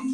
Do